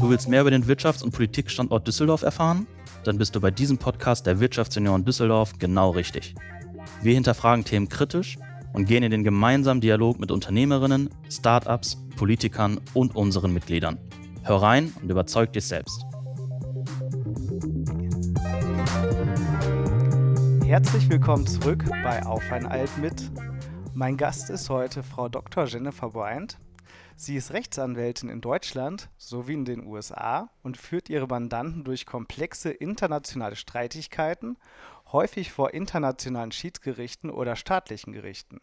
Du willst mehr über den Wirtschafts- und Politikstandort Düsseldorf erfahren? Dann bist du bei diesem Podcast der Wirtschaftsunion Düsseldorf genau richtig. Wir hinterfragen Themen kritisch und gehen in den gemeinsamen Dialog mit Unternehmerinnen, Startups, Politikern und unseren Mitgliedern. Hör rein und überzeug dich selbst. Herzlich willkommen zurück bei Auf ein Alt mit. Mein Gast ist heute Frau Dr. Jennifer Bryant. Sie ist Rechtsanwältin in Deutschland sowie in den USA und führt ihre Mandanten durch komplexe internationale Streitigkeiten, häufig vor internationalen Schiedsgerichten oder staatlichen Gerichten.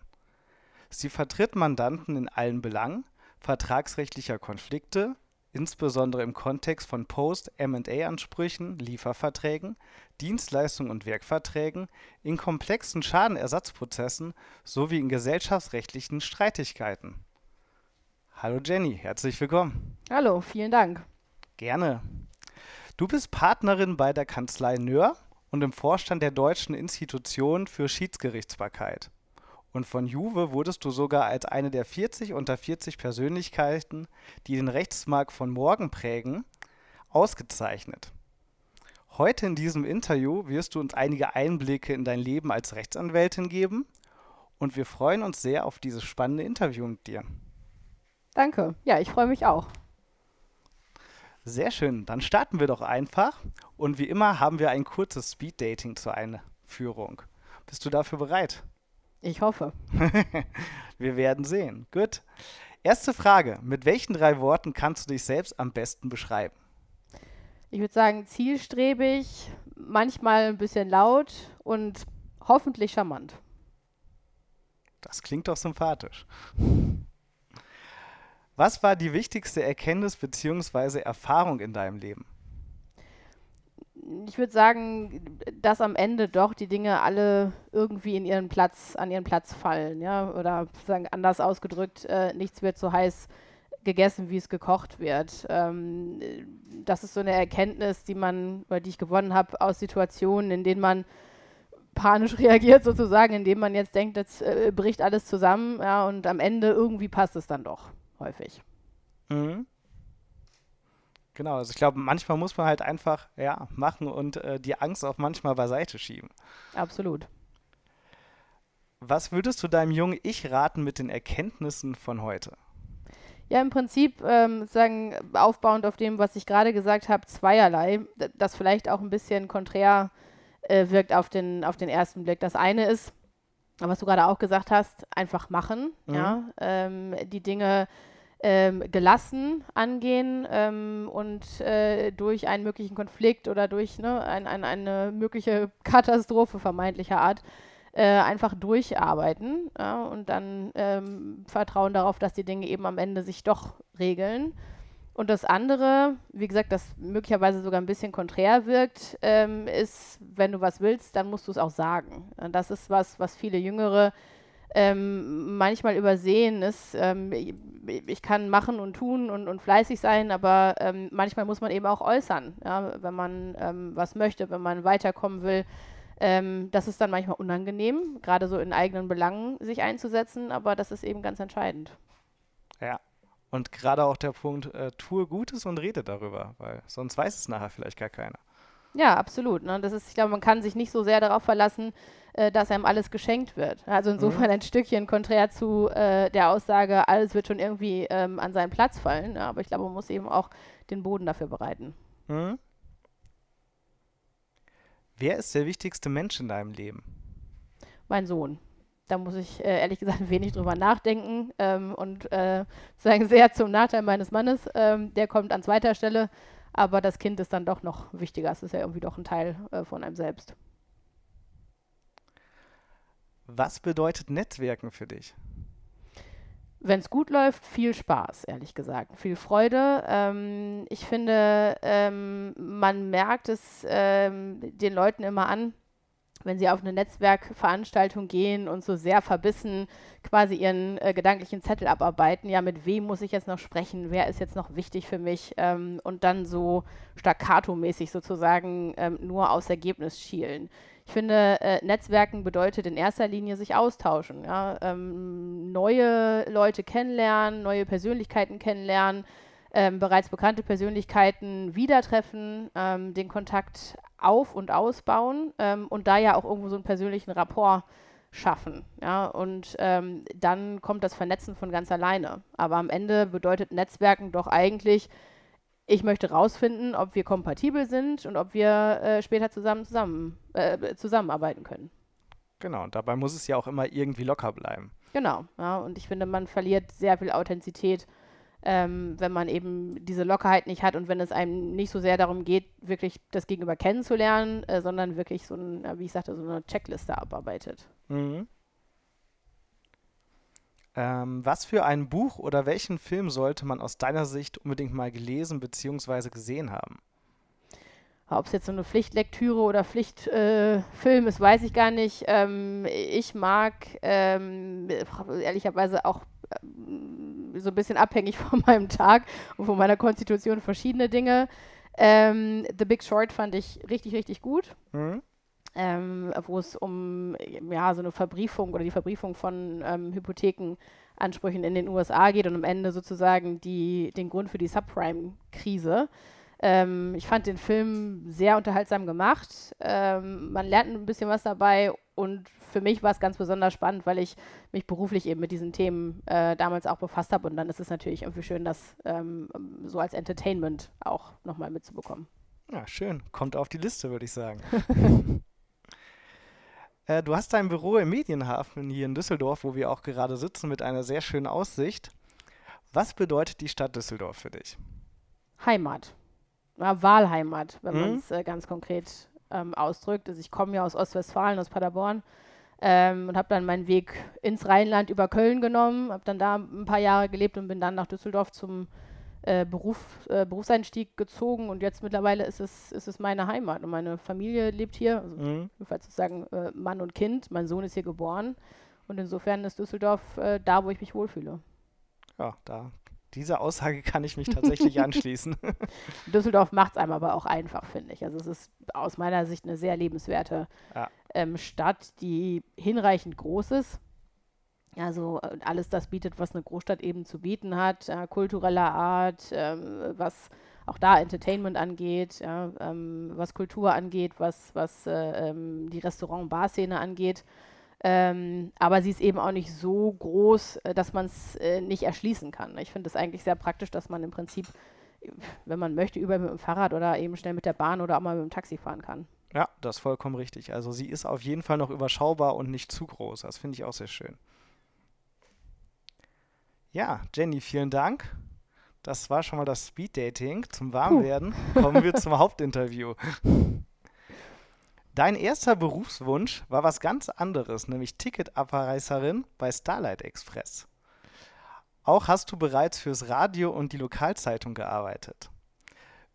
Sie vertritt Mandanten in allen Belangen vertragsrechtlicher Konflikte, insbesondere im Kontext von Post-M&A-Ansprüchen, Lieferverträgen, Dienstleistungen und Werkverträgen, in komplexen Schadenersatzprozessen sowie in gesellschaftsrechtlichen Streitigkeiten. Hallo Jenny, herzlich willkommen. Hallo, vielen Dank. Gerne. Du bist Partnerin bei der Kanzlei Nöhr und im Vorstand der Deutschen Institution für Schiedsgerichtsbarkeit. Und von Juve wurdest du sogar als eine der 40 unter 40 Persönlichkeiten, die den Rechtsmarkt von morgen prägen, ausgezeichnet. Heute in diesem Interview wirst du uns einige Einblicke in dein Leben als Rechtsanwältin geben und wir freuen uns sehr auf dieses spannende Interview mit dir. Danke. Ja, ich freue mich auch. Sehr schön. Dann starten wir doch einfach. Und wie immer haben wir ein kurzes Speed-Dating zur Einführung. Bist du dafür bereit? Ich hoffe. wir werden sehen. Gut. Erste Frage. Mit welchen drei Worten kannst du dich selbst am besten beschreiben? Ich würde sagen, zielstrebig, manchmal ein bisschen laut und hoffentlich charmant. Das klingt doch sympathisch. Was war die wichtigste Erkenntnis bzw. Erfahrung in deinem Leben? Ich würde sagen, dass am Ende doch die Dinge alle irgendwie in ihren Platz, an ihren Platz fallen, ja, oder sagen anders ausgedrückt, äh, nichts wird so heiß gegessen, wie es gekocht wird. Ähm, das ist so eine Erkenntnis, die man oder die ich gewonnen habe aus Situationen, in denen man panisch reagiert sozusagen, indem man jetzt denkt, jetzt äh, bricht alles zusammen, ja, und am Ende irgendwie passt es dann doch häufig. Mhm. Genau, also ich glaube, manchmal muss man halt einfach ja, machen und äh, die Angst auch manchmal beiseite schieben. Absolut. Was würdest du deinem jungen Ich raten mit den Erkenntnissen von heute? Ja, im Prinzip ähm, sagen, aufbauend auf dem, was ich gerade gesagt habe, zweierlei, das vielleicht auch ein bisschen konträr äh, wirkt auf den, auf den ersten Blick. Das eine ist, was du gerade auch gesagt hast, einfach machen, mhm. ja, ähm, die Dinge ähm, gelassen angehen ähm, und äh, durch einen möglichen Konflikt oder durch ne, ein, ein, eine mögliche Katastrophe vermeintlicher Art äh, einfach durcharbeiten ja, und dann ähm, vertrauen darauf, dass die Dinge eben am Ende sich doch regeln. Und das andere, wie gesagt, das möglicherweise sogar ein bisschen konträr wirkt, ähm, ist, wenn du was willst, dann musst du es auch sagen. Und das ist was, was viele Jüngere ähm, manchmal übersehen ist. Ähm, ich kann machen und tun und, und fleißig sein, aber ähm, manchmal muss man eben auch äußern, ja, wenn man ähm, was möchte, wenn man weiterkommen will. Ähm, das ist dann manchmal unangenehm, gerade so in eigenen Belangen sich einzusetzen, aber das ist eben ganz entscheidend. Und gerade auch der Punkt, äh, tue Gutes und rede darüber, weil sonst weiß es nachher vielleicht gar keiner. Ja, absolut. Ne? Das ist, ich glaube, man kann sich nicht so sehr darauf verlassen, äh, dass einem alles geschenkt wird. Also insofern mhm. ein Stückchen konträr zu äh, der Aussage, alles wird schon irgendwie ähm, an seinen Platz fallen. Ja, aber ich glaube, man muss eben auch den Boden dafür bereiten. Mhm. Wer ist der wichtigste Mensch in deinem Leben? Mein Sohn. Da muss ich äh, ehrlich gesagt wenig drüber nachdenken ähm, und äh, sagen sehr zum Nachteil meines Mannes. Ähm, der kommt an zweiter Stelle, aber das Kind ist dann doch noch wichtiger. Es ist ja irgendwie doch ein Teil äh, von einem selbst. Was bedeutet Netzwerken für dich? Wenn es gut läuft, viel Spaß, ehrlich gesagt. Viel Freude. Ähm, ich finde, ähm, man merkt es ähm, den Leuten immer an, wenn sie auf eine Netzwerkveranstaltung gehen und so sehr verbissen quasi ihren äh, gedanklichen Zettel abarbeiten, ja, mit wem muss ich jetzt noch sprechen, wer ist jetzt noch wichtig für mich ähm, und dann so staccato-mäßig sozusagen ähm, nur aufs Ergebnis schielen. Ich finde, äh, Netzwerken bedeutet in erster Linie sich austauschen, ja? ähm, neue Leute kennenlernen, neue Persönlichkeiten kennenlernen, ähm, bereits bekannte Persönlichkeiten wieder treffen, ähm, den Kontakt auf- und ausbauen ähm, und da ja auch irgendwo so einen persönlichen Rapport schaffen. Ja, und ähm, dann kommt das Vernetzen von ganz alleine. Aber am Ende bedeutet Netzwerken doch eigentlich, ich möchte rausfinden, ob wir kompatibel sind und ob wir äh, später zusammen, zusammen äh, zusammenarbeiten können. Genau, und dabei muss es ja auch immer irgendwie locker bleiben. Genau, ja, und ich finde, man verliert sehr viel Authentizität ähm, wenn man eben diese Lockerheit nicht hat und wenn es einem nicht so sehr darum geht, wirklich das Gegenüber kennenzulernen, äh, sondern wirklich so ein, wie ich sagte, so eine Checkliste abarbeitet. Mhm. Ähm, was für ein Buch oder welchen Film sollte man aus deiner Sicht unbedingt mal gelesen bzw. gesehen haben? Ob es jetzt so eine Pflichtlektüre oder Pflichtfilm äh, ist, weiß ich gar nicht. Ähm, ich mag ähm, ehrlicherweise auch ähm, so ein bisschen abhängig von meinem Tag und von meiner Konstitution verschiedene Dinge. Ähm, The Big Short fand ich richtig, richtig gut. Mhm. Ähm, wo es um ja, so eine Verbriefung oder die Verbriefung von ähm, Hypothekenansprüchen in den USA geht und am Ende sozusagen die, den Grund für die Subprime-Krise. Ähm, ich fand den Film sehr unterhaltsam gemacht. Ähm, man lernt ein bisschen was dabei und für mich war es ganz besonders spannend, weil ich mich beruflich eben mit diesen Themen äh, damals auch befasst habe und dann ist es natürlich irgendwie schön, das ähm, so als Entertainment auch nochmal mitzubekommen. Ja, schön. Kommt auf die Liste, würde ich sagen. äh, du hast dein Büro im Medienhafen hier in Düsseldorf, wo wir auch gerade sitzen, mit einer sehr schönen Aussicht. Was bedeutet die Stadt Düsseldorf für dich? Heimat ja, Wahlheimat, wenn mhm. man es äh, ganz konkret ähm, ausdrückt. Also ich komme ja aus Ostwestfalen, aus Paderborn ähm, und habe dann meinen Weg ins Rheinland über Köln genommen, habe dann da ein paar Jahre gelebt und bin dann nach Düsseldorf zum äh, Beruf, äh, Berufseinstieg gezogen und jetzt mittlerweile ist es, ist es meine Heimat und meine Familie lebt hier, also mhm. jedenfalls sozusagen äh, Mann und Kind. Mein Sohn ist hier geboren und insofern ist Düsseldorf äh, da, wo ich mich wohlfühle. Ja, da diese Aussage kann ich mich tatsächlich anschließen. Düsseldorf macht es einem aber auch einfach, finde ich. Also es ist aus meiner Sicht eine sehr lebenswerte ja. ähm, Stadt, die hinreichend groß ist. Also äh, alles das bietet, was eine Großstadt eben zu bieten hat, äh, kultureller Art, ähm, was auch da Entertainment angeht, ja, ähm, was Kultur angeht, was, was äh, ähm, die Restaurant-Bar-Szene angeht. Ähm, aber sie ist eben auch nicht so groß, äh, dass man es äh, nicht erschließen kann. Ich finde es eigentlich sehr praktisch, dass man im Prinzip, wenn man möchte, über mit dem Fahrrad oder eben schnell mit der Bahn oder auch mal mit dem Taxi fahren kann. Ja, das ist vollkommen richtig. Also sie ist auf jeden Fall noch überschaubar und nicht zu groß. Das finde ich auch sehr schön. Ja, Jenny, vielen Dank. Das war schon mal das Speed-Dating. Zum Warmwerden kommen wir zum Hauptinterview. Dein erster Berufswunsch war was ganz anderes, nämlich Ticketabreißerin bei Starlight Express. Auch hast du bereits fürs Radio und die Lokalzeitung gearbeitet.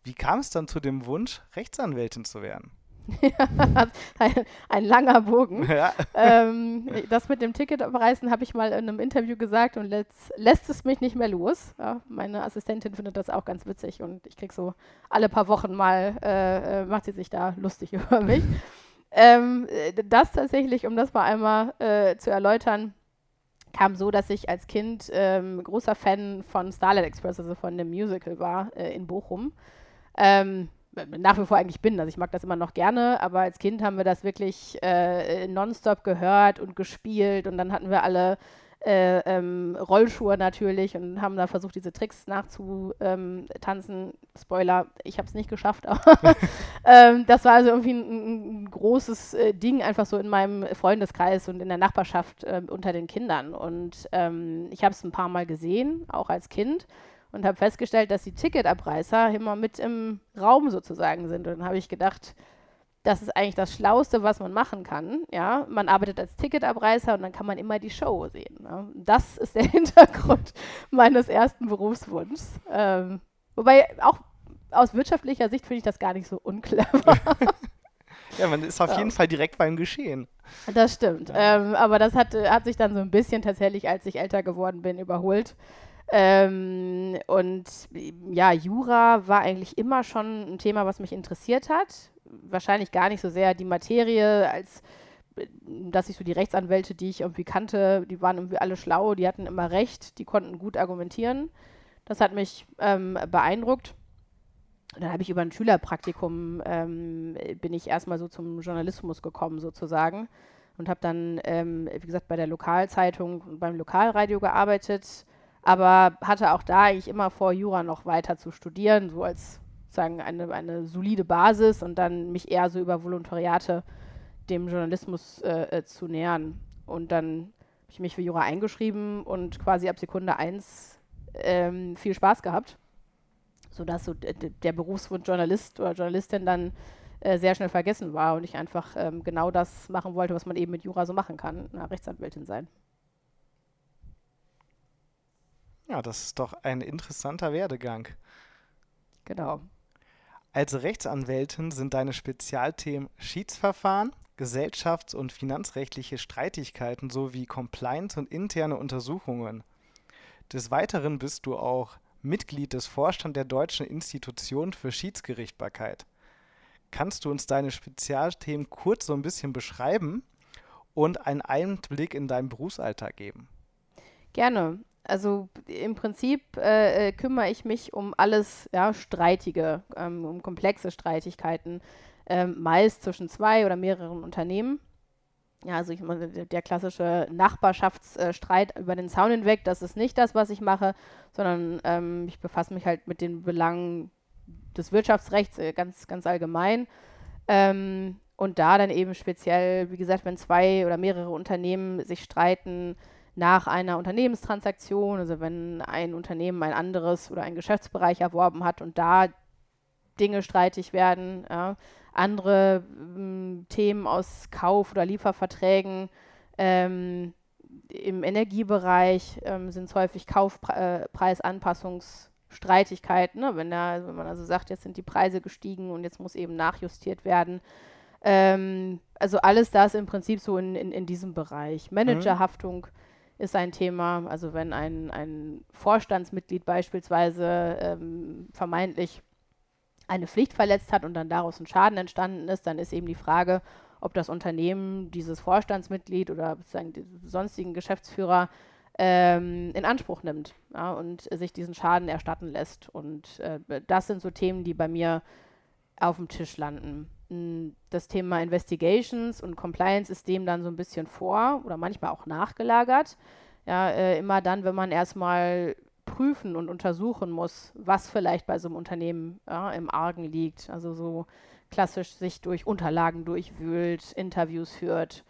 Wie kam es dann zu dem Wunsch, Rechtsanwältin zu werden? ein, ein, langer Bogen. Ja. Ähm, das mit dem Ticket abreißen habe ich mal in einem Interview gesagt und letzt, lässt es mich nicht mehr los. Ja, meine Assistentin findet das auch ganz witzig und ich kriege so alle paar Wochen mal, äh, äh macht sie sich da lustig über mich. Ähm, das tatsächlich, um das mal einmal äh, zu erläutern, kam so, dass ich als Kind ähm, großer Fan von Starlight Express, also von dem Musical war äh, in Bochum. Ähm, nach wie vor eigentlich bin. Also ich mag das immer noch gerne, aber als Kind haben wir das wirklich äh, nonstop gehört und gespielt und dann hatten wir alle äh, ähm, Rollschuhe natürlich und haben da versucht, diese Tricks nachzutanzen. Ähm, Spoiler, ich habe es nicht geschafft, aber ähm, das war also irgendwie ein, ein großes äh, Ding, einfach so in meinem Freundeskreis und in der Nachbarschaft äh, unter den Kindern. Und ähm, ich habe es ein paar Mal gesehen, auch als Kind und habe festgestellt, dass die Ticketabreißer immer mit im Raum sozusagen sind. Und dann habe ich gedacht, das ist eigentlich das Schlauste, was man machen kann. Ja, man arbeitet als Ticketabreißer und dann kann man immer die Show sehen. Ne? Das ist der Hintergrund meines ersten Berufswunschs. Ähm, wobei auch aus wirtschaftlicher Sicht finde ich das gar nicht so unclever. ja, man ist auf ja. jeden Fall direkt beim Geschehen. Das stimmt. Ja. Ähm, aber das hat, hat sich dann so ein bisschen tatsächlich, als ich älter geworden bin, überholt. Ähm, und ja, Jura war eigentlich immer schon ein Thema, was mich interessiert hat. Wahrscheinlich gar nicht so sehr die Materie, als dass ich so die Rechtsanwälte, die ich irgendwie kannte, die waren irgendwie alle schlau, die hatten immer recht, die konnten gut argumentieren. Das hat mich ähm, beeindruckt. Und dann habe ich über ein Schülerpraktikum, ähm, bin ich erstmal so zum Journalismus gekommen sozusagen und habe dann, ähm, wie gesagt, bei der Lokalzeitung und beim Lokalradio gearbeitet, aber hatte auch da eigentlich immer vor, Jura noch weiter zu studieren, so als sagen eine, eine solide Basis und dann mich eher so über Volontariate dem Journalismus äh, äh, zu nähern. Und dann habe ich mich für Jura eingeschrieben und quasi ab Sekunde 1 ähm, viel Spaß gehabt, sodass so der Berufswunsch Journalist oder Journalistin dann äh, sehr schnell vergessen war und ich einfach ähm, genau das machen wollte, was man eben mit Jura so machen kann, eine Rechtsanwältin sein. Ja, das ist doch ein interessanter Werdegang. Genau. Als Rechtsanwältin sind deine Spezialthemen Schiedsverfahren, gesellschafts- und finanzrechtliche Streitigkeiten sowie Compliance und interne Untersuchungen. Des Weiteren bist du auch Mitglied des Vorstands der Deutschen Institution für Schiedsgerichtbarkeit. Kannst du uns deine Spezialthemen kurz so ein bisschen beschreiben und einen Einblick in deinen Berufsalltag geben? Gerne. Also im Prinzip äh, äh, kümmere ich mich um alles ja, Streitige, ähm, um komplexe Streitigkeiten, ähm, meist zwischen zwei oder mehreren Unternehmen. Ja, also ich meine, der klassische Nachbarschaftsstreit über den Zaun hinweg, das ist nicht das, was ich mache, sondern ähm, ich befasse mich halt mit den Belangen des Wirtschaftsrechts äh, ganz, ganz allgemein. Ähm, und da dann eben speziell, wie gesagt, wenn zwei oder mehrere Unternehmen sich streiten, nach einer Unternehmenstransaktion, also wenn ein Unternehmen ein anderes oder einen Geschäftsbereich erworben hat und da Dinge streitig werden, ja. andere ähm, Themen aus Kauf- oder Lieferverträgen ähm, im Energiebereich ähm, sind es häufig Kaufpreisanpassungsstreitigkeiten, ne? wenn, da, wenn man also sagt, jetzt sind die Preise gestiegen und jetzt muss eben nachjustiert werden. Ähm, also alles das im Prinzip so in, in, in diesem Bereich. Mhm. Managerhaftung. Mhm ist ein Thema. Also wenn ein, ein Vorstandsmitglied beispielsweise ähm, vermeintlich eine Pflicht verletzt hat und dann daraus ein Schaden entstanden ist, dann ist eben die Frage, ob das Unternehmen dieses Vorstandsmitglied oder sozusagen sonstigen Geschäftsführer ähm, in Anspruch nimmt ja, und sich diesen Schaden erstatten lässt. Und äh, das sind so Themen, die bei mir auf dem Tisch landen das Thema Investigations und Compliance ist dem dann so ein bisschen vor oder manchmal auch nachgelagert. Ja, äh, immer dann, wenn man erstmal prüfen und untersuchen muss, was vielleicht bei so einem Unternehmen ja, im Argen liegt. Also so klassisch sich durch Unterlagen durchwühlt, Interviews führt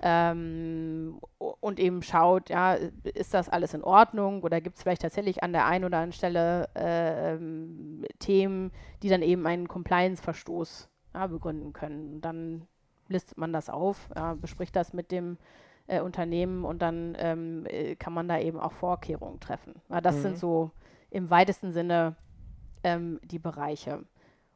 ähm, und eben schaut, ja, ist das alles in Ordnung oder gibt es vielleicht tatsächlich an der einen oder anderen Stelle äh, ähm, Themen, die dann eben einen Compliance-Verstoß ja, begründen können. Dann listet man das auf, ja, bespricht das mit dem äh, Unternehmen und dann ähm, äh, kann man da eben auch Vorkehrungen treffen. Ja, das mhm. sind so im weitesten Sinne ähm, die Bereiche.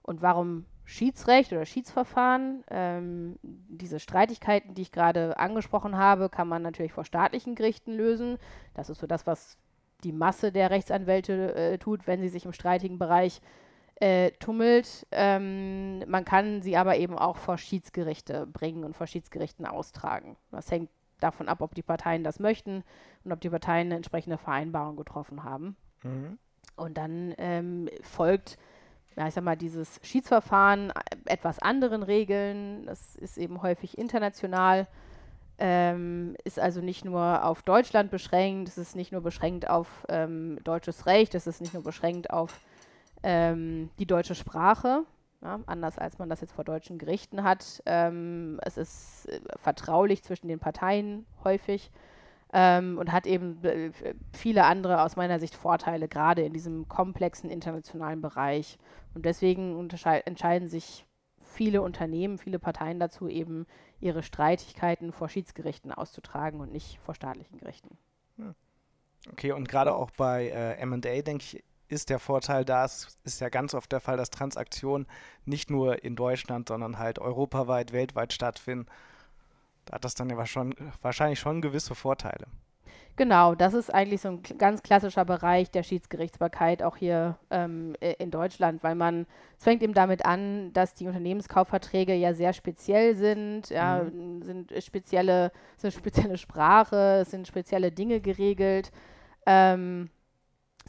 Und warum Schiedsrecht oder Schiedsverfahren? Ähm, diese Streitigkeiten, die ich gerade angesprochen habe, kann man natürlich vor staatlichen Gerichten lösen. Das ist so das, was die Masse der Rechtsanwälte äh, tut, wenn sie sich im streitigen Bereich äh, tummelt. Ähm, man kann sie aber eben auch vor Schiedsgerichte bringen und vor Schiedsgerichten austragen. Das hängt davon ab, ob die Parteien das möchten und ob die Parteien eine entsprechende Vereinbarung getroffen haben. Mhm. Und dann ähm, folgt, ja, ich sag mal, dieses Schiedsverfahren äh, etwas anderen Regeln. Das ist eben häufig international. Ähm, ist also nicht nur auf Deutschland beschränkt, es ist nicht nur beschränkt auf ähm, deutsches Recht, es ist nicht nur beschränkt auf ähm, die deutsche Sprache, ja, anders als man das jetzt vor deutschen Gerichten hat. Ähm, es ist äh, vertraulich zwischen den Parteien häufig ähm, und hat eben äh, viele andere aus meiner Sicht Vorteile, gerade in diesem komplexen internationalen Bereich. Und deswegen entscheiden sich viele Unternehmen, viele Parteien dazu, eben ihre Streitigkeiten vor Schiedsgerichten auszutragen und nicht vor staatlichen Gerichten. Hm. Okay, und gerade auch bei äh, MA, denke ich, ist der Vorteil da, es ist ja ganz oft der Fall, dass Transaktionen nicht nur in Deutschland, sondern halt europaweit, weltweit stattfinden. Da hat das dann ja schon, wahrscheinlich schon gewisse Vorteile. Genau, das ist eigentlich so ein ganz klassischer Bereich der Schiedsgerichtsbarkeit auch hier ähm, in Deutschland, weil man, es fängt eben damit an, dass die Unternehmenskaufverträge ja sehr speziell sind, ja, mhm. sind spezielle, sind spezielle Sprache, es sind spezielle Dinge geregelt. Ähm,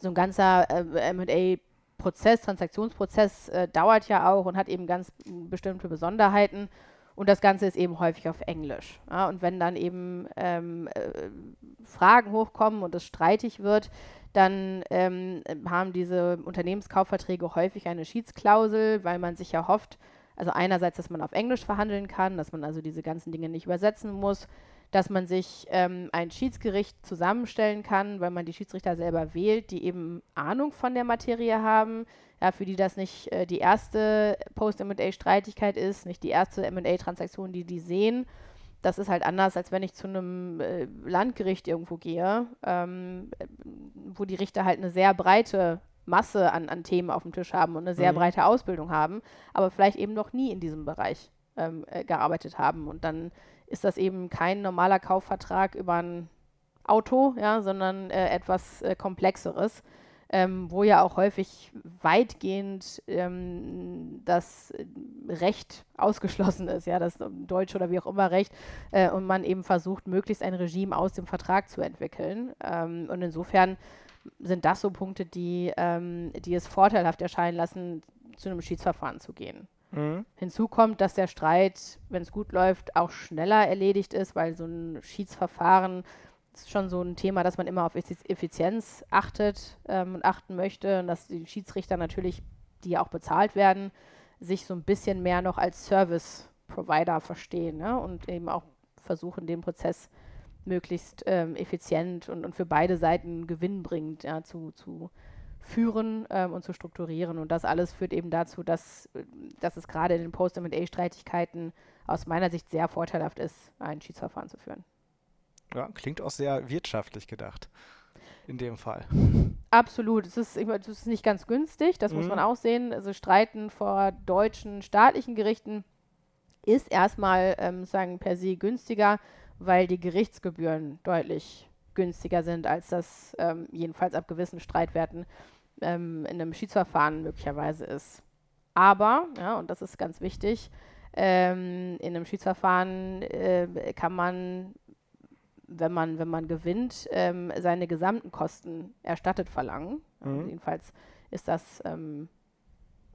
so ein ganzer äh, MA-Prozess, Transaktionsprozess äh, dauert ja auch und hat eben ganz bestimmte Besonderheiten. Und das Ganze ist eben häufig auf Englisch. Ja, und wenn dann eben ähm, äh, Fragen hochkommen und es streitig wird, dann ähm, haben diese Unternehmenskaufverträge häufig eine Schiedsklausel, weil man sich ja hofft, also einerseits, dass man auf Englisch verhandeln kann, dass man also diese ganzen Dinge nicht übersetzen muss, dass man sich ähm, ein Schiedsgericht zusammenstellen kann, weil man die Schiedsrichter selber wählt, die eben Ahnung von der Materie haben, ja, für die das nicht äh, die erste Post-MA-Streitigkeit ist, nicht die erste MA-Transaktion, die die sehen. Das ist halt anders, als wenn ich zu einem äh, Landgericht irgendwo gehe, ähm, wo die Richter halt eine sehr breite Masse an, an Themen auf dem Tisch haben und eine sehr mhm. breite Ausbildung haben, aber vielleicht eben noch nie in diesem Bereich ähm, äh, gearbeitet haben. Und dann ist das eben kein normaler Kaufvertrag über ein Auto, ja, sondern äh, etwas äh, Komplexeres ähm, wo ja auch häufig weitgehend ähm, das Recht ausgeschlossen ist, ja, das Deutsch oder wie auch immer Recht, äh, und man eben versucht, möglichst ein Regime aus dem Vertrag zu entwickeln. Ähm, und insofern sind das so Punkte, die, ähm, die es vorteilhaft erscheinen lassen, zu einem Schiedsverfahren zu gehen. Mhm. Hinzu kommt, dass der Streit, wenn es gut läuft, auch schneller erledigt ist, weil so ein Schiedsverfahren ist schon so ein Thema, dass man immer auf Effizienz achtet ähm, und achten möchte und dass die Schiedsrichter natürlich, die ja auch bezahlt werden, sich so ein bisschen mehr noch als Service-Provider verstehen ne? und eben auch versuchen, den Prozess möglichst ähm, effizient und, und für beide Seiten gewinnbringend ja, zu, zu führen ähm, und zu strukturieren. Und das alles führt eben dazu, dass, dass es gerade in den Post-MA-Streitigkeiten aus meiner Sicht sehr vorteilhaft ist, ein Schiedsverfahren zu führen. Ja, klingt auch sehr wirtschaftlich gedacht. In dem Fall. Absolut. Es ist, es ist nicht ganz günstig, das mhm. muss man auch sehen. Also Streiten vor deutschen staatlichen Gerichten ist erstmal ähm, sagen per se günstiger, weil die Gerichtsgebühren deutlich günstiger sind, als das ähm, jedenfalls ab gewissen Streitwerten ähm, in einem Schiedsverfahren möglicherweise ist. Aber, ja, und das ist ganz wichtig, ähm, in einem Schiedsverfahren äh, kann man wenn man, wenn man gewinnt, ähm, seine gesamten Kosten erstattet verlangen. Mhm. jedenfalls ist das ähm,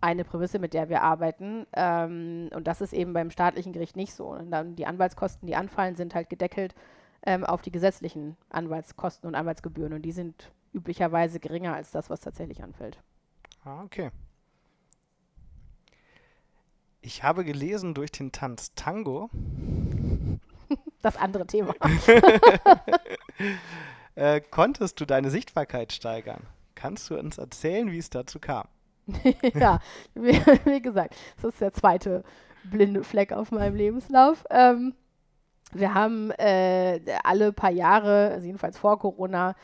eine Prämisse, mit der wir arbeiten. Ähm, und das ist eben beim staatlichen Gericht nicht so. Und dann die Anwaltskosten, die anfallen, sind halt gedeckelt ähm, auf die gesetzlichen Anwaltskosten und Anwaltsgebühren. Und die sind üblicherweise geringer als das, was tatsächlich anfällt. Ah, okay. Ich habe gelesen durch den Tanz Tango, das andere Thema. äh, konntest du deine Sichtbarkeit steigern? Kannst du uns erzählen, wie es dazu kam? ja, wie, wie, gesagt, das ist der zweite blinde Fleck auf meinem Lebenslauf. Ähm, wir haben äh, alle paar Jahre, also jedenfalls vor Corona,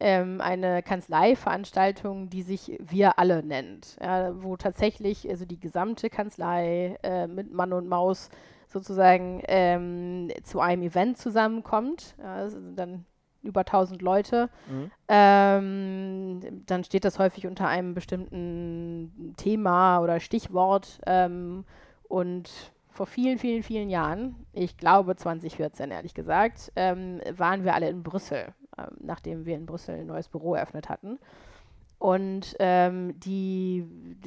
ähm, eine Kanzleiveranstaltung, die sich Wir alle nennt, ja, wo tatsächlich also die gesamte Kanzlei äh, mit Mann und Maus sozusagen ähm, zu einem Event zusammenkommt. Ja, dann über 1000 Leute. Mhm. Ähm, dann steht das häufig unter einem bestimmten Thema oder Stichwort. Ähm, und vor vielen, vielen, vielen Jahren, ich glaube 2014 ehrlich gesagt, ähm, waren wir alle in Brüssel, ähm, nachdem wir in Brüssel ein neues Büro eröffnet hatten. Und ähm, die,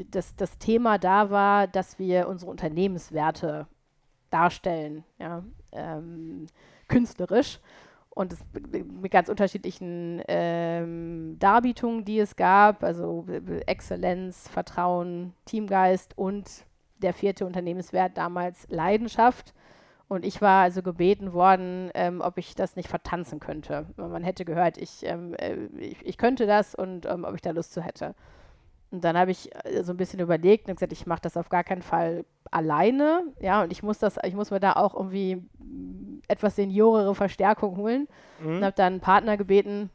das, das Thema da war, dass wir unsere Unternehmenswerte darstellen, ja, ähm, künstlerisch. Und es, mit ganz unterschiedlichen ähm, Darbietungen, die es gab, also Exzellenz, Vertrauen, Teamgeist und der vierte Unternehmenswert damals Leidenschaft. Und ich war also gebeten worden, ähm, ob ich das nicht vertanzen könnte. Man hätte gehört, ich, ähm, äh, ich, ich, könnte das und ähm, ob ich da Lust zu hätte. Und dann habe ich äh, so ein bisschen überlegt und gesagt, ich mache das auf gar keinen Fall alleine. Ja, und ich muss das, ich muss mir da auch irgendwie etwas seniorere Verstärkung holen. Mhm. Und habe dann einen Partner gebeten,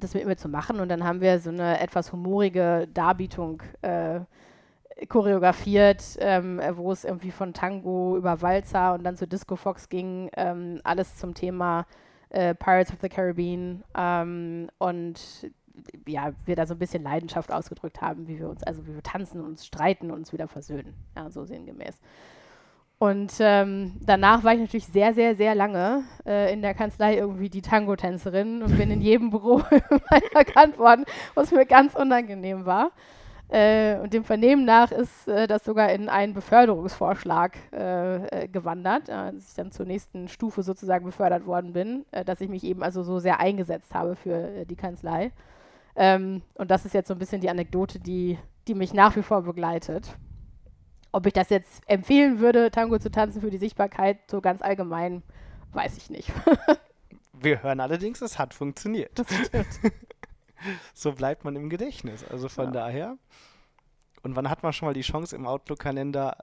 das mit mir zu machen. Und dann haben wir so eine etwas humorige Darbietung äh, choreografiert, ähm, wo es irgendwie von Tango über Walzer und dann zu Disco Fox ging. Ähm, alles zum Thema äh, Pirates of the Caribbean. Ähm, und ja, wir da so ein bisschen Leidenschaft ausgedrückt haben, wie wir uns, also wie wir tanzen, uns streiten und uns wieder versöhnen. Ja, so sinngemäß. Und ähm, danach war ich natürlich sehr, sehr, sehr lange äh, in der Kanzlei irgendwie die Tango-Tänzerin und bin in jedem Büro erkannt worden, was mir ganz unangenehm war. Äh, und dem Vernehmen nach ist äh, das sogar in einen Beförderungsvorschlag äh, äh, gewandert, als ich dann zur nächsten Stufe sozusagen befördert worden bin, äh, dass ich mich eben also so sehr eingesetzt habe für die Kanzlei. Ähm, und das ist jetzt so ein bisschen die Anekdote, die, die mich nach wie vor begleitet. Ob ich das jetzt empfehlen würde, Tango zu tanzen für die Sichtbarkeit, so ganz allgemein, weiß ich nicht. Wir hören allerdings, es hat funktioniert. Das stimmt. so bleibt man im Gedächtnis. Also von ja. daher. Und wann hat man schon mal die Chance, im Outlook-Kalender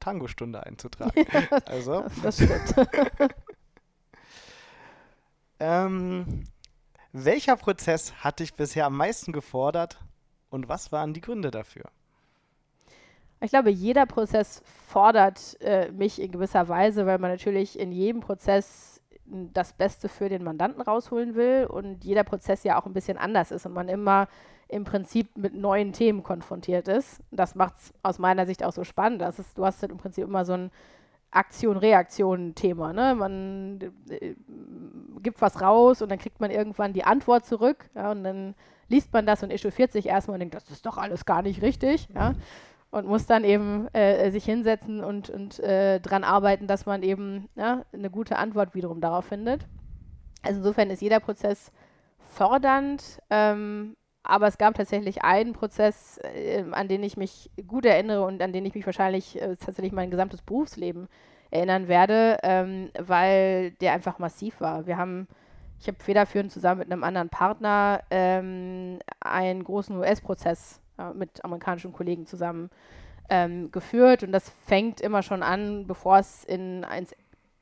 Tango-Stunde einzutragen? Ja, also. Das stimmt. ähm, welcher Prozess hat dich bisher am meisten gefordert und was waren die Gründe dafür? Ich glaube, jeder Prozess fordert äh, mich in gewisser Weise, weil man natürlich in jedem Prozess das Beste für den Mandanten rausholen will und jeder Prozess ja auch ein bisschen anders ist und man immer im Prinzip mit neuen Themen konfrontiert ist. Das macht es aus meiner Sicht auch so spannend. Das ist, du hast halt im Prinzip immer so ein Aktion-Reaktion-Thema. Ne? Man äh, gibt was raus und dann kriegt man irgendwann die Antwort zurück ja, und dann liest man das und echauffiert sich erstmal und denkt, das ist doch alles gar nicht richtig. Ja? Und muss dann eben äh, sich hinsetzen und, und äh, dran arbeiten, dass man eben ja, eine gute Antwort wiederum darauf findet. Also insofern ist jeder Prozess fördernd, ähm, aber es gab tatsächlich einen Prozess, äh, an den ich mich gut erinnere und an den ich mich wahrscheinlich äh, tatsächlich mein gesamtes Berufsleben erinnern werde, ähm, weil der einfach massiv war. Wir haben, ich habe federführend zusammen mit einem anderen Partner ähm, einen großen US-Prozess äh, mit amerikanischen Kollegen zusammen ähm, geführt. Und das fängt immer schon an, bevor es in ein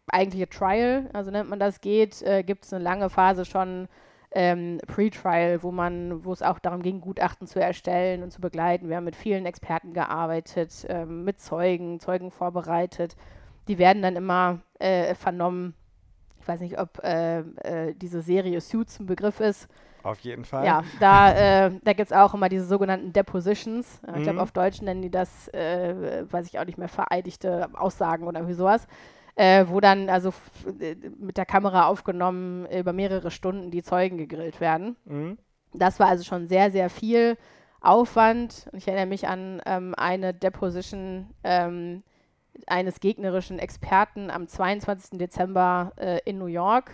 eigentliche Trial, also nennt man das, geht, äh, gibt es eine lange Phase schon ähm, Pre-Trial, wo man, wo es auch darum ging, Gutachten zu erstellen und zu begleiten. Wir haben mit vielen Experten gearbeitet, ähm, mit Zeugen, Zeugen vorbereitet. Die werden dann immer äh, vernommen. Ich weiß nicht, ob äh, äh diese Serie Suits ein Begriff ist. Auf jeden Fall. Ja, da, äh, da gibt es auch immer diese sogenannten Depositions. Ich glaube, mhm. auf Deutsch nennen die das, äh, weiß ich auch nicht mehr, vereidigte Aussagen oder sowas. Äh, wo dann also äh, mit der Kamera aufgenommen über mehrere Stunden die Zeugen gegrillt werden. Mhm. Das war also schon sehr, sehr viel Aufwand. Ich erinnere mich an ähm, eine Deposition ähm, eines gegnerischen Experten am 22. Dezember äh, in New York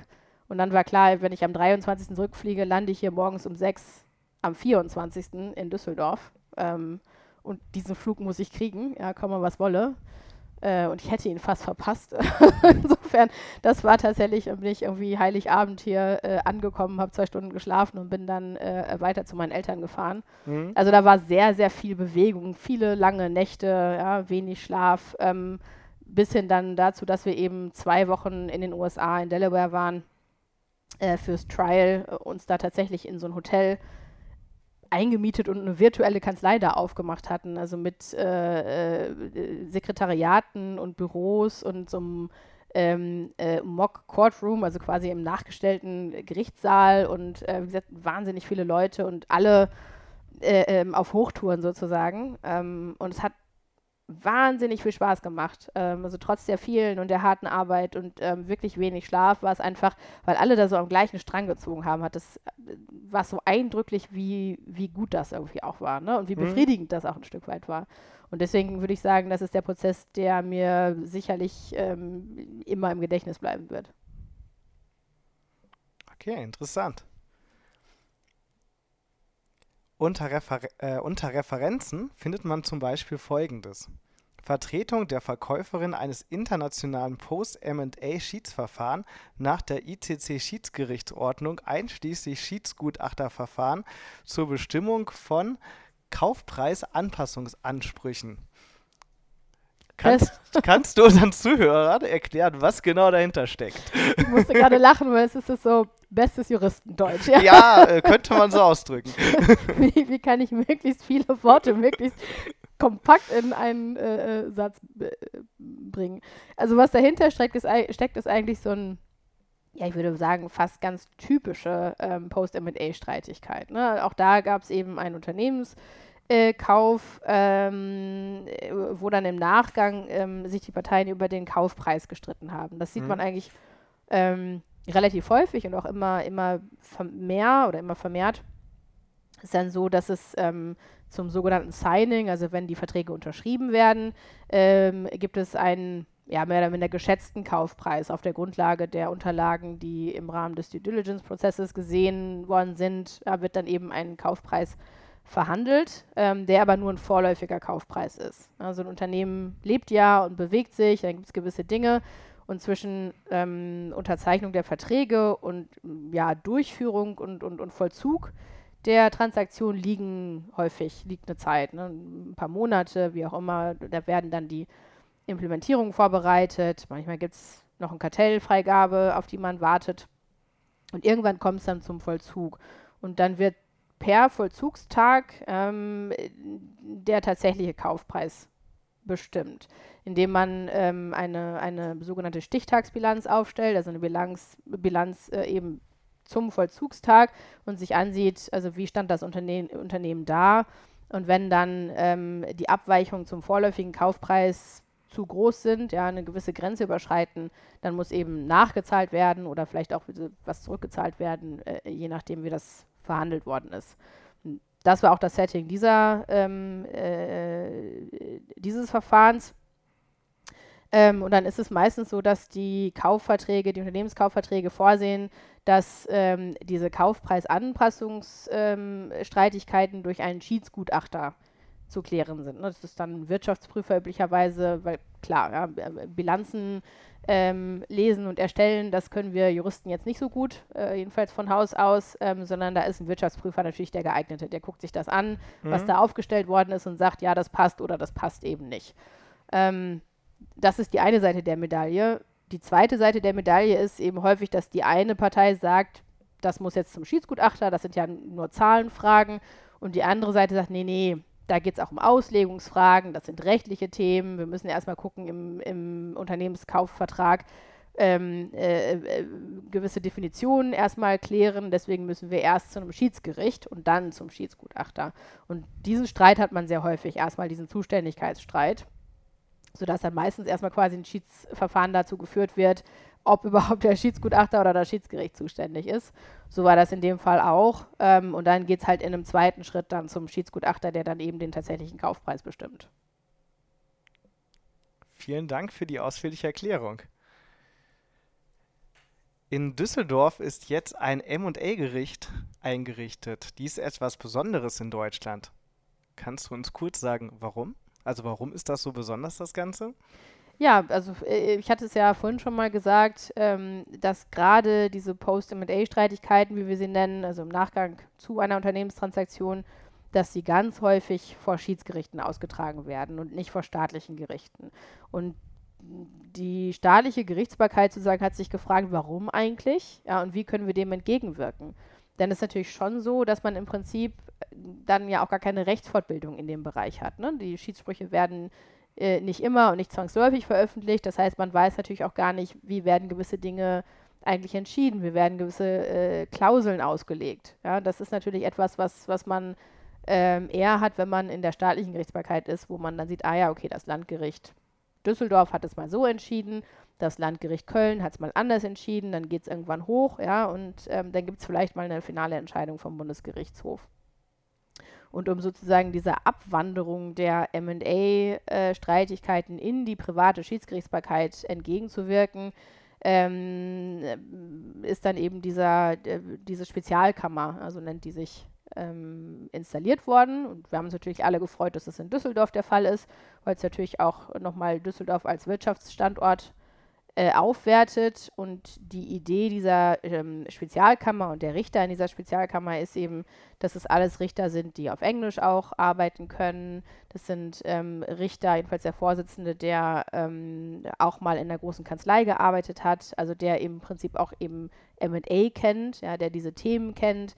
und dann war klar, wenn ich am 23. zurückfliege, lande ich hier morgens um 6 am 24. in Düsseldorf. Ähm, und diesen Flug muss ich kriegen, ja, komme was wolle. Äh, und ich hätte ihn fast verpasst. Insofern, das war tatsächlich, bin ich irgendwie Heiligabend hier äh, angekommen, habe zwei Stunden geschlafen und bin dann äh, weiter zu meinen Eltern gefahren. Mhm. Also da war sehr, sehr viel Bewegung, viele lange Nächte, ja, wenig Schlaf, ähm, bis hin dann dazu, dass wir eben zwei Wochen in den USA in Delaware waren äh, fürs Trial äh, uns da tatsächlich in so ein Hotel eingemietet und eine virtuelle Kanzlei da aufgemacht hatten, also mit äh, äh, Sekretariaten und Büros und so einem ähm, äh, Mock Courtroom, also quasi im nachgestellten Gerichtssaal und äh, wie gesagt, wahnsinnig viele Leute und alle äh, ähm, auf Hochtouren sozusagen. Ähm, und es hat wahnsinnig viel Spaß gemacht. Ähm, also trotz der vielen und der harten Arbeit und ähm, wirklich wenig Schlaf war es einfach, weil alle da so am gleichen Strang gezogen haben, hat es äh, war so eindrücklich, wie, wie gut das irgendwie auch war, ne? Und wie mhm. befriedigend das auch ein Stück weit war. Und deswegen würde ich sagen, das ist der Prozess, der mir sicherlich ähm, immer im Gedächtnis bleiben wird. Okay, interessant. Unter, Refer äh, unter Referenzen findet man zum Beispiel folgendes: Vertretung der Verkäuferin eines internationalen Post-M&A-Schiedsverfahren nach der ICC-Schiedsgerichtsordnung einschließlich Schiedsgutachterverfahren zur Bestimmung von Kaufpreisanpassungsansprüchen. Kannst, kannst du unseren Zuhörern erklären, was genau dahinter steckt? Ich musste gerade lachen, weil es ist so bestes Juristendeutsch. Ja, ja äh, könnte man so ausdrücken. wie, wie, kann ich möglichst viele Worte möglichst kompakt in einen äh, äh Satz bringen? Also was dahinter steckt ist, steckt, ist eigentlich so ein, ja, ich würde sagen, fast ganz typische ähm, Post-M&A-Streitigkeit. Ne? Auch da gab es eben ein Unternehmens- äh, ähm, wo dann im Nachgang ähm, sich die Parteien über den Kaufpreis gestritten haben. Das sieht mhm. man eigentlich ähm, relativ häufig und auch immer, immer mehr oder immer vermehrt. Ist dann so, dass es ähm, zum sogenannten Signing, also wenn die Verträge unterschrieben werden, ähm, gibt es einen ja, mehr oder minder geschätzten Kaufpreis auf der Grundlage der Unterlagen, die im Rahmen des Due Diligence-Prozesses gesehen worden sind. Da wird dann eben ein Kaufpreis verhandelt, ähm, der aber nur ein vorläufiger Kaufpreis ist. Also ein Unternehmen lebt ja und bewegt sich, dann gibt es gewisse Dinge und zwischen ähm, Unterzeichnung der Verträge und ja, Durchführung und, und, und Vollzug der Transaktion liegen häufig, liegt eine Zeit, ne? ein paar Monate, wie auch immer. Da werden dann die Implementierungen vorbereitet. Manchmal gibt es noch eine Kartellfreigabe, auf die man wartet. Und irgendwann kommt es dann zum Vollzug. Und dann wird per Vollzugstag ähm, der tatsächliche Kaufpreis bestimmt, indem man ähm, eine, eine sogenannte Stichtagsbilanz aufstellt, also eine Bilanz, Bilanz äh, eben zum Vollzugstag und sich ansieht, also wie stand das Unterne Unternehmen da und wenn dann ähm, die Abweichungen zum vorläufigen Kaufpreis zu groß sind, ja, eine gewisse Grenze überschreiten, dann muss eben nachgezahlt werden oder vielleicht auch was zurückgezahlt werden, äh, je nachdem, wie das verhandelt worden ist. Das war auch das Setting dieser, ähm, äh, dieses Verfahrens. Ähm, und dann ist es meistens so, dass die Kaufverträge, die Unternehmenskaufverträge vorsehen, dass ähm, diese Kaufpreisanpassungsstreitigkeiten ähm, durch einen Schiedsgutachter zu klären sind. Ne? Das ist dann ein Wirtschaftsprüfer üblicherweise, weil klar, ja, Bilanzen ähm, lesen und erstellen, das können wir Juristen jetzt nicht so gut, äh, jedenfalls von Haus aus, ähm, sondern da ist ein Wirtschaftsprüfer natürlich der geeignete. Der guckt sich das an, mhm. was da aufgestellt worden ist und sagt, ja, das passt oder das passt eben nicht. Ähm, das ist die eine Seite der Medaille. Die zweite Seite der Medaille ist eben häufig, dass die eine Partei sagt, das muss jetzt zum Schiedsgutachter, das sind ja nur Zahlenfragen. Und die andere Seite sagt, nee, nee, da geht es auch um Auslegungsfragen, das sind rechtliche Themen. Wir müssen ja erstmal gucken im, im Unternehmenskaufvertrag, ähm, äh, äh, gewisse Definitionen erstmal klären. Deswegen müssen wir erst zu einem Schiedsgericht und dann zum Schiedsgutachter. Und diesen Streit hat man sehr häufig, erstmal diesen Zuständigkeitsstreit, sodass dann meistens erstmal quasi ein Schiedsverfahren dazu geführt wird, ob überhaupt der Schiedsgutachter oder das Schiedsgericht zuständig ist. So war das in dem Fall auch. Ähm, und dann geht es halt in einem zweiten Schritt dann zum Schiedsgutachter, der dann eben den tatsächlichen Kaufpreis bestimmt. Vielen Dank für die ausführliche Erklärung. In Düsseldorf ist jetzt ein MA-Gericht eingerichtet. Dies ist etwas Besonderes in Deutschland. Kannst du uns kurz sagen, warum? Also warum ist das so besonders, das Ganze? Ja, also äh, ich hatte es ja vorhin schon mal gesagt, ähm, dass gerade diese Post-M&A-Streitigkeiten, wie wir sie nennen, also im Nachgang zu einer Unternehmenstransaktion, dass sie ganz häufig vor Schiedsgerichten ausgetragen werden und nicht vor staatlichen Gerichten. Und die staatliche Gerichtsbarkeit sozusagen hat sich gefragt, warum eigentlich? Ja, und wie können wir dem entgegenwirken? Denn es ist natürlich schon so, dass man im Prinzip dann ja auch gar keine Rechtsfortbildung in dem Bereich hat. Ne? Die Schiedssprüche werden äh, nicht immer und nicht zwangsläufig veröffentlicht. Das heißt, man weiß natürlich auch gar nicht, wie werden gewisse Dinge eigentlich entschieden, wie werden gewisse äh, Klauseln ausgelegt. Ja, das ist natürlich etwas, was, was man ähm, eher hat, wenn man in der staatlichen Gerichtsbarkeit ist, wo man dann sieht, ah ja, okay, das Landgericht Düsseldorf hat es mal so entschieden, das Landgericht Köln hat es mal anders entschieden, dann geht es irgendwann hoch, ja, und ähm, dann gibt es vielleicht mal eine finale Entscheidung vom Bundesgerichtshof. Und um sozusagen dieser Abwanderung der MA-Streitigkeiten in die private Schiedsgerichtsbarkeit entgegenzuwirken, ähm, ist dann eben dieser, äh, diese Spezialkammer, also nennt die sich, ähm, installiert worden. Und wir haben uns natürlich alle gefreut, dass das in Düsseldorf der Fall ist, weil es natürlich auch nochmal Düsseldorf als Wirtschaftsstandort äh, aufwertet. Und die Idee dieser ähm, Spezialkammer und der Richter in dieser Spezialkammer ist eben, dass es alles Richter sind, die auf Englisch auch arbeiten können. Das sind ähm, Richter, jedenfalls der Vorsitzende, der ähm, auch mal in der großen Kanzlei gearbeitet hat, also der im Prinzip auch eben MA kennt, ja, der diese Themen kennt.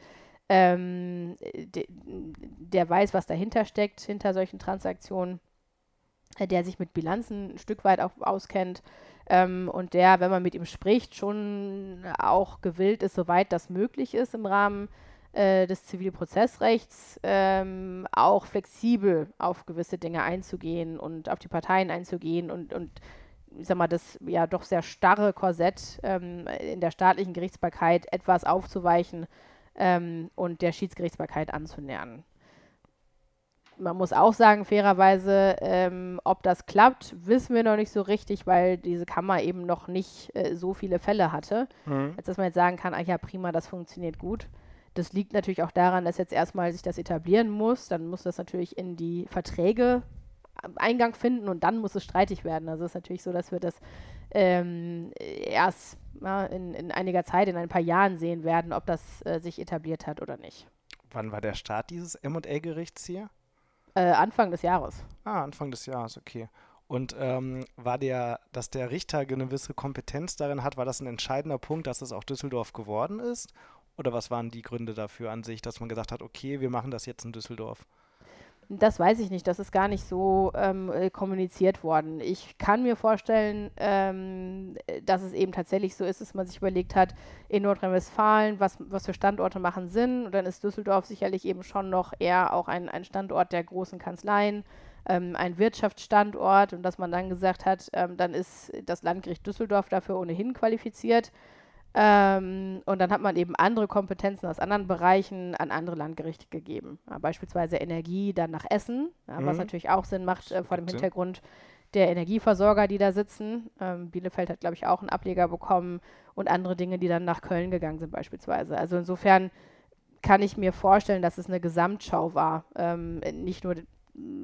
Ähm, de, der weiß, was dahinter steckt, hinter solchen Transaktionen, äh, der sich mit Bilanzen ein Stück weit auch auskennt ähm, und der, wenn man mit ihm spricht, schon auch gewillt ist, soweit das möglich ist im Rahmen äh, des Zivilprozessrechts ähm, auch flexibel auf gewisse Dinge einzugehen und auf die Parteien einzugehen und, und ich sag mal, das ja doch sehr starre Korsett ähm, in der staatlichen Gerichtsbarkeit etwas aufzuweichen ähm, und der Schiedsgerichtsbarkeit anzunähern. Man muss auch sagen, fairerweise, ähm, ob das klappt, wissen wir noch nicht so richtig, weil diese Kammer eben noch nicht äh, so viele Fälle hatte, mhm. als dass man jetzt sagen kann, ach ja, prima, das funktioniert gut. Das liegt natürlich auch daran, dass jetzt erstmal sich das etablieren muss. Dann muss das natürlich in die Verträge Eingang finden und dann muss es streitig werden. Also es ist natürlich so, dass wir das ähm, erst ja, in, in, einiger Zeit, in ein paar Jahren sehen werden, ob das äh, sich etabliert hat oder nicht. Wann war der Start dieses M&A-Gerichts hier? Äh, Anfang des Jahres. Ah, Anfang des Jahres, okay. Und ähm, war der, dass der Richter eine gewisse Kompetenz darin hat, war das ein entscheidender Punkt, dass es auch Düsseldorf geworden ist? Oder was waren die Gründe dafür an sich, dass man gesagt hat, okay, wir machen das jetzt in Düsseldorf? Das weiß ich nicht. Das ist gar nicht so ähm, äh, kommuniziert worden. Ich kann mir vorstellen, ähm, dass es eben tatsächlich so ist, dass man sich überlegt hat, in Nordrhein-Westfalen, was, was für Standorte machen Sinn. Und dann ist Düsseldorf sicherlich eben schon noch eher auch ein, ein Standort der großen Kanzleien, ähm, ein Wirtschaftsstandort. Und dass man dann gesagt hat, ähm, dann ist das Landgericht Düsseldorf dafür ohnehin qualifiziert. Ähm, und dann hat man eben andere Kompetenzen aus anderen Bereichen an andere Landgerichte gegeben. Ja, beispielsweise Energie dann nach Essen, ja, mhm. was natürlich auch Sinn macht äh, vor dem Hintergrund der Energieversorger, die da sitzen. Ähm, Bielefeld hat, glaube ich, auch einen Ableger bekommen und andere Dinge, die dann nach Köln gegangen sind beispielsweise. Also insofern kann ich mir vorstellen, dass es eine Gesamtschau war. Ähm, nicht nur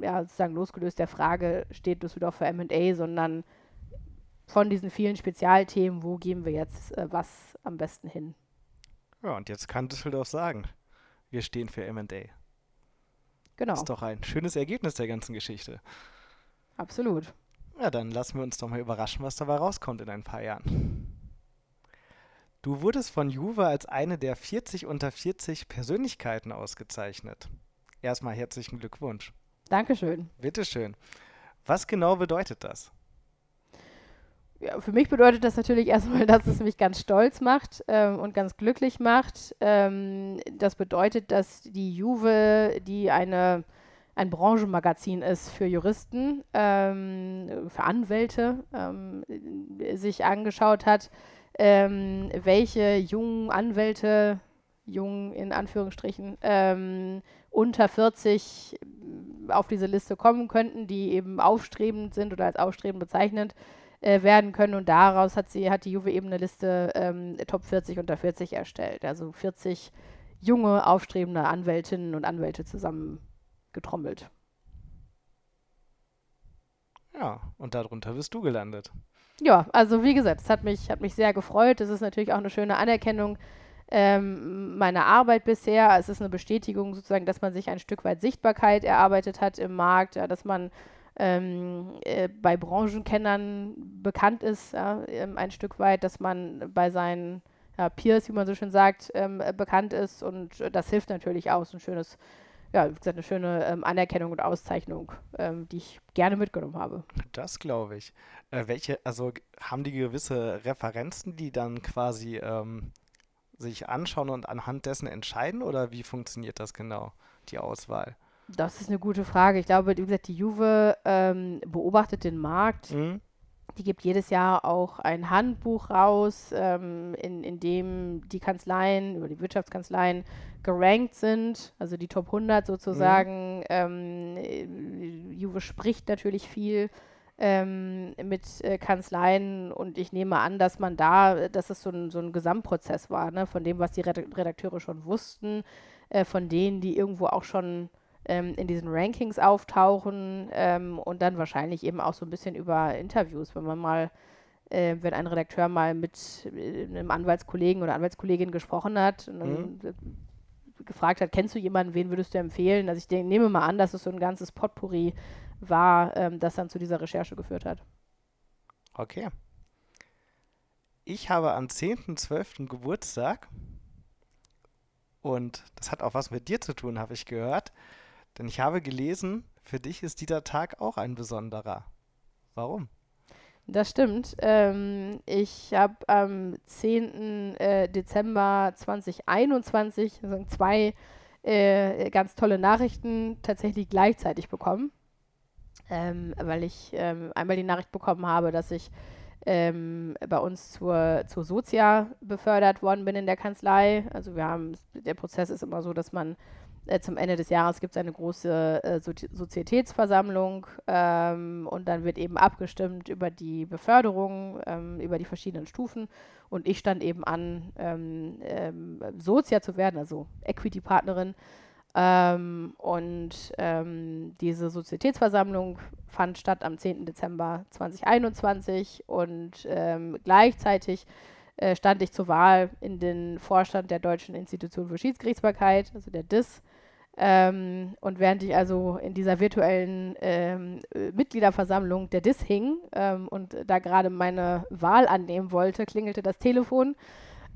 ja, sozusagen losgelöst der Frage, steht Düsseldorf für M&A, sondern von diesen vielen Spezialthemen, wo geben wir jetzt äh, was am besten hin. Ja, und jetzt kann Düsseldorf sagen, wir stehen für MA. Genau. Das ist doch ein schönes Ergebnis der ganzen Geschichte. Absolut. Ja, dann lassen wir uns doch mal überraschen, was dabei rauskommt in ein paar Jahren. Du wurdest von Juve als eine der 40 unter 40 Persönlichkeiten ausgezeichnet. Erstmal herzlichen Glückwunsch. Dankeschön. Bitteschön. Was genau bedeutet das? Ja, für mich bedeutet das natürlich erstmal, dass es mich ganz stolz macht ähm, und ganz glücklich macht. Ähm, das bedeutet, dass die Juve, die eine, ein Branchenmagazin ist für Juristen, ähm, für Anwälte, ähm, sich angeschaut hat, ähm, welche jungen Anwälte, jung in Anführungsstrichen, ähm, unter 40 auf diese Liste kommen könnten, die eben aufstrebend sind oder als aufstrebend bezeichnet äh, werden können. Und daraus hat sie, hat die Juve eben eine Liste ähm, Top 40 unter 40 erstellt. Also 40 junge, aufstrebende Anwältinnen und Anwälte zusammen getrommelt. Ja, und darunter bist du gelandet. Ja, also wie gesagt, es hat mich, hat mich sehr gefreut. Es ist natürlich auch eine schöne Anerkennung ähm, meiner Arbeit bisher. Es ist eine Bestätigung sozusagen, dass man sich ein Stück weit Sichtbarkeit erarbeitet hat im Markt, ja, dass man ähm, äh, bei Branchenkennern bekannt ist, ja, ähm, ein Stück weit, dass man bei seinen ja, Peers, wie man so schön sagt, ähm, bekannt ist und das hilft natürlich auch, so ein schönes, ja, wie gesagt, eine schöne ähm, Anerkennung und Auszeichnung, ähm, die ich gerne mitgenommen habe. Das glaube ich. Äh, welche, also haben die gewisse Referenzen, die dann quasi ähm, sich anschauen und anhand dessen entscheiden oder wie funktioniert das genau, die Auswahl? Das ist eine gute Frage. Ich glaube, wie gesagt, die Juve ähm, beobachtet den Markt. Mhm. Die gibt jedes Jahr auch ein Handbuch raus, ähm, in, in dem die Kanzleien, über die Wirtschaftskanzleien gerankt sind, also die Top 100 sozusagen. Mhm. Ähm, Juve spricht natürlich viel ähm, mit äh, Kanzleien und ich nehme an, dass man da, dass es so ein, so ein Gesamtprozess war, ne, von dem, was die Redakteure schon wussten, äh, von denen, die irgendwo auch schon ähm, in diesen Rankings auftauchen ähm, und dann wahrscheinlich eben auch so ein bisschen über Interviews, wenn man mal, äh, wenn ein Redakteur mal mit äh, einem Anwaltskollegen oder Anwaltskollegin gesprochen hat und dann mhm. gefragt hat, kennst du jemanden, wen würdest du empfehlen? Also ich denke, nehme mal an, dass es so ein ganzes Potpourri war, ähm, das dann zu dieser Recherche geführt hat. Okay. Ich habe am 10.12. Geburtstag und das hat auch was mit dir zu tun, habe ich gehört. Denn ich habe gelesen, für dich ist dieser Tag auch ein besonderer. Warum? Das stimmt. Ähm, ich habe am 10. Äh, Dezember 2021 also zwei äh, ganz tolle Nachrichten tatsächlich gleichzeitig bekommen, ähm, weil ich ähm, einmal die Nachricht bekommen habe, dass ich ähm, bei uns zur, zur Sozia befördert worden bin in der Kanzlei. Also wir haben, der Prozess ist immer so, dass man äh, zum Ende des Jahres gibt es eine große äh, so Sozietätsversammlung ähm, und dann wird eben abgestimmt über die Beförderung, ähm, über die verschiedenen Stufen. Und ich stand eben an, ähm, ähm Sozia zu werden, also Equity-Partnerin. Ähm, und ähm, diese Sozietätsversammlung fand statt am 10. Dezember 2021 und gleichzeitig äh, stand ich zur Wahl in den Vorstand der Deutschen Institution für Schiedsgerichtsbarkeit, also der DIS. Ähm, und während ich also in dieser virtuellen ähm, äh, Mitgliederversammlung der DIS hing ähm, und da gerade meine Wahl annehmen wollte, klingelte das Telefon.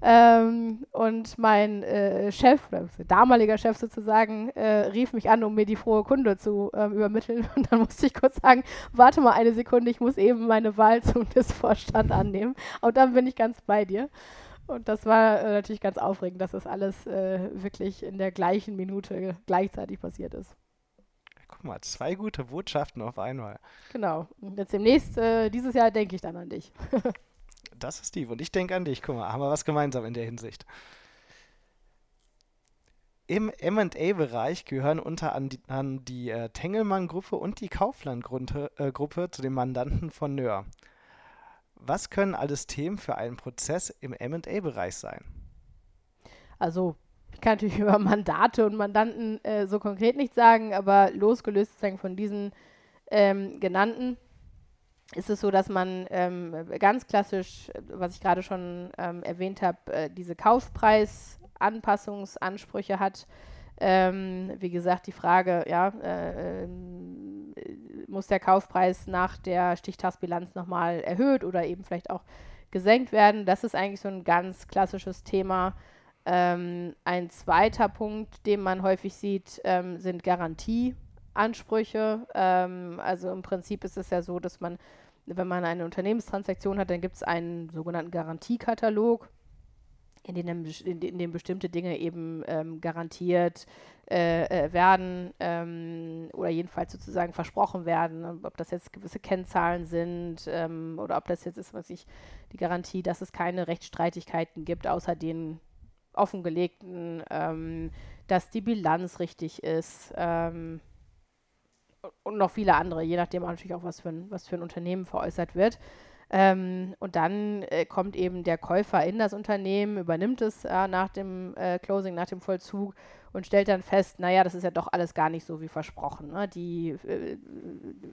Ähm, und mein äh, Chef, damaliger Chef sozusagen, äh, rief mich an, um mir die frohe Kunde zu ähm, übermitteln. Und dann musste ich kurz sagen, warte mal eine Sekunde, ich muss eben meine Wahl zum DIS-Vorstand annehmen. Und dann bin ich ganz bei dir. Und das war äh, natürlich ganz aufregend, dass das alles äh, wirklich in der gleichen Minute gleichzeitig passiert ist. Guck mal, zwei gute Botschaften auf einmal. Genau. Und jetzt demnächst, äh, dieses Jahr denke ich dann an dich. das ist Steve. Und ich denke an dich. Guck mal, haben wir was gemeinsam in der Hinsicht. Im MA-Bereich gehören unter anderem die äh, Tengelmann-Gruppe und die Kaufland-Gruppe äh, zu den Mandanten von Nöhr. Was können alles Themen für einen Prozess im MA-Bereich sein? Also, ich kann natürlich über Mandate und Mandanten äh, so konkret nicht sagen, aber losgelöst von diesen ähm, genannten ist es so, dass man ähm, ganz klassisch, was ich gerade schon ähm, erwähnt habe, äh, diese Kaufpreisanpassungsansprüche hat. Ähm, wie gesagt, die Frage, ja, äh, ähm, muss der Kaufpreis nach der Stichtagsbilanz nochmal erhöht oder eben vielleicht auch gesenkt werden? Das ist eigentlich so ein ganz klassisches Thema. Ähm, ein zweiter Punkt, den man häufig sieht, ähm, sind Garantieansprüche. Ähm, also im Prinzip ist es ja so, dass man, wenn man eine Unternehmenstransaktion hat, dann gibt es einen sogenannten Garantiekatalog in denen, in, dem bestimmte Dinge eben ähm, garantiert äh, äh, werden ähm, oder jedenfalls sozusagen versprochen werden, ob das jetzt gewisse Kennzahlen sind ähm, oder ob das jetzt ist, was ich die Garantie, dass es keine Rechtsstreitigkeiten gibt, außer den offengelegten, ähm, dass die Bilanz richtig ist ähm, und noch viele andere, je nachdem natürlich auch, was für ein, was für ein Unternehmen veräußert wird. Ähm, und dann äh, kommt eben der Käufer in das Unternehmen, übernimmt es äh, nach dem äh, Closing, nach dem Vollzug und stellt dann fest, naja, das ist ja doch alles gar nicht so wie versprochen. Ne? Die, äh,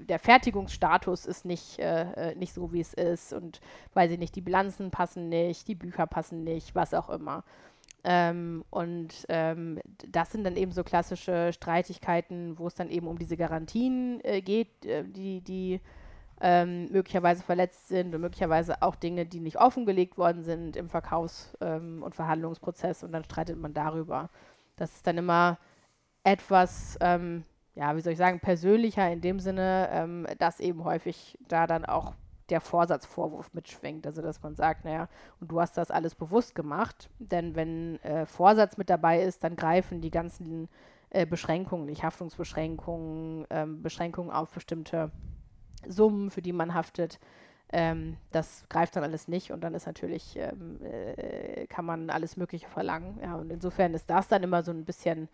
der Fertigungsstatus ist nicht, äh, äh, nicht so, wie es ist und weiß ich nicht, die Bilanzen passen nicht, die Bücher passen nicht, was auch immer. Ähm, und ähm, das sind dann eben so klassische Streitigkeiten, wo es dann eben um diese Garantien geht, die, die ähm, möglicherweise verletzt sind und möglicherweise auch Dinge, die nicht offengelegt worden sind im Verkaufs- ähm, und Verhandlungsprozess und dann streitet man darüber. Das ist dann immer etwas, ähm, ja, wie soll ich sagen, persönlicher in dem Sinne, ähm, dass eben häufig da dann auch der Vorsatzvorwurf mitschwingt. Also, dass man sagt, naja, und du hast das alles bewusst gemacht, denn wenn äh, Vorsatz mit dabei ist, dann greifen die ganzen äh, Beschränkungen, nicht Haftungsbeschränkungen, ähm, Beschränkungen auf bestimmte Summen, für die man haftet. Ähm, das greift dann alles nicht und dann ist natürlich, ähm, äh, kann man alles Mögliche verlangen. Ja, und insofern ist das dann immer so ein bisschen,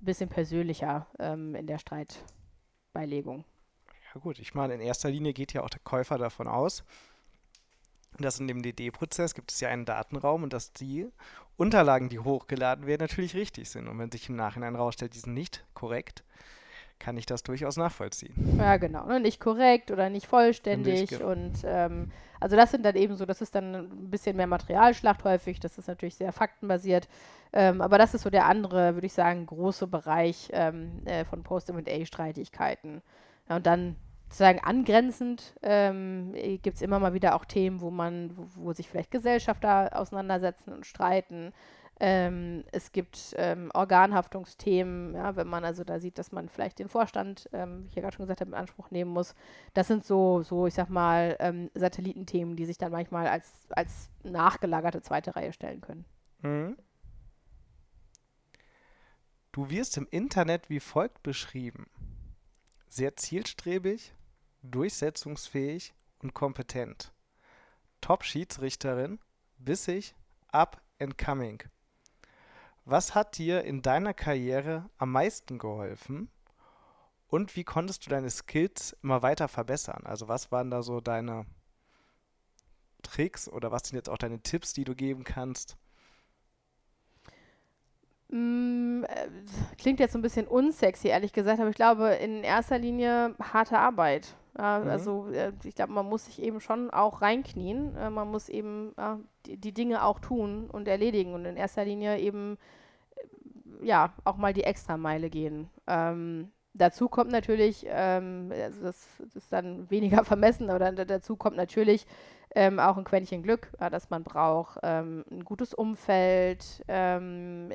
bisschen persönlicher ähm, in der Streitbeilegung. Ja gut, ich meine, in erster Linie geht ja auch der Käufer davon aus, dass in dem DD-Prozess gibt es ja einen Datenraum und dass die Unterlagen, die hochgeladen werden, natürlich richtig sind. Und wenn sich im Nachhinein herausstellt, die sind nicht korrekt, kann ich das durchaus nachvollziehen. Ja, genau. Ne? Nicht korrekt oder nicht vollständig. Nicht. Und ähm, also das sind dann eben so, das ist dann ein bisschen mehr Materialschlacht häufig. Das ist natürlich sehr faktenbasiert. Ähm, aber das ist so der andere, würde ich sagen, große Bereich ähm, äh, von Post-MA-Streitigkeiten. Ja, und dann sozusagen angrenzend ähm, gibt es immer mal wieder auch Themen, wo man, wo, wo sich vielleicht Gesellschafter auseinandersetzen und streiten. Ähm, es gibt ähm, Organhaftungsthemen, ja, wenn man also da sieht, dass man vielleicht den Vorstand, ähm, wie ich ja gerade schon gesagt habe, in Anspruch nehmen muss. Das sind so, so ich sag mal, ähm, Satellitenthemen, die sich dann manchmal als, als nachgelagerte zweite Reihe stellen können. Mhm. Du wirst im Internet wie folgt beschrieben. Sehr zielstrebig, durchsetzungsfähig und kompetent. Top-Schiedsrichterin, bissig, up and coming. Was hat dir in deiner Karriere am meisten geholfen? Und wie konntest du deine Skills immer weiter verbessern? Also was waren da so deine Tricks oder was sind jetzt auch deine Tipps, die du geben kannst? Mm, äh, klingt jetzt so ein bisschen unsexy, ehrlich gesagt, aber ich glaube in erster Linie harte Arbeit. Ja, mhm. Also äh, ich glaube, man muss sich eben schon auch reinknien. Äh, man muss eben äh, die, die, Dinge auch tun und erledigen und in erster Linie eben äh, ja auch mal die Extrameile gehen. Ähm, dazu kommt natürlich, ähm, also das, das, ist dann weniger vermessen, aber dann, dazu kommt natürlich ähm, auch ein Quäntchen Glück, äh, dass man braucht, ähm, ein gutes Umfeld, ähm,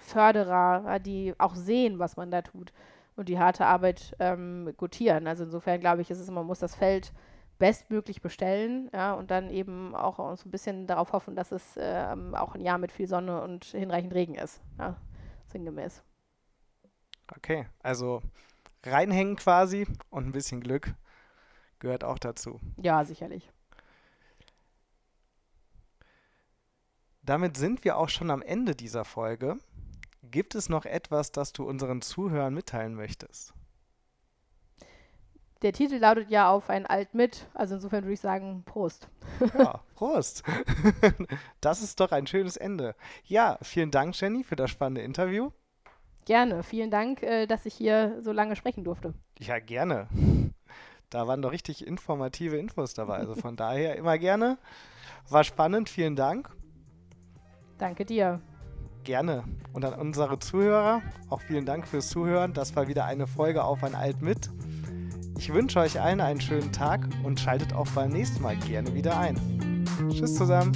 Förderer, die auch sehen, was man da tut und die harte Arbeit ähm, gutieren. Also insofern glaube ich, ist es, man muss das Feld bestmöglich bestellen ja, und dann eben auch so ein bisschen darauf hoffen, dass es ähm, auch ein Jahr mit viel Sonne und hinreichend Regen ist. Ja, sinngemäß. Okay, also reinhängen quasi und ein bisschen Glück gehört auch dazu. Ja, sicherlich. Damit sind wir auch schon am Ende dieser Folge. Gibt es noch etwas, das du unseren Zuhörern mitteilen möchtest? Der Titel lautet ja auf ein Alt mit, also insofern würde ich sagen Prost. Ja, Prost. Das ist doch ein schönes Ende. Ja, vielen Dank, Jenny, für das spannende Interview. Gerne, vielen Dank, äh, dass ich hier so lange sprechen durfte. Ja, gerne. Da waren doch richtig informative Infos dabei. Also von daher immer gerne. War spannend, vielen Dank. Danke dir gerne. Und an unsere Zuhörer, auch vielen Dank fürs Zuhören. Das war wieder eine Folge auf ein Alt mit. Ich wünsche euch allen einen schönen Tag und schaltet auch beim nächsten Mal gerne wieder ein. Tschüss zusammen.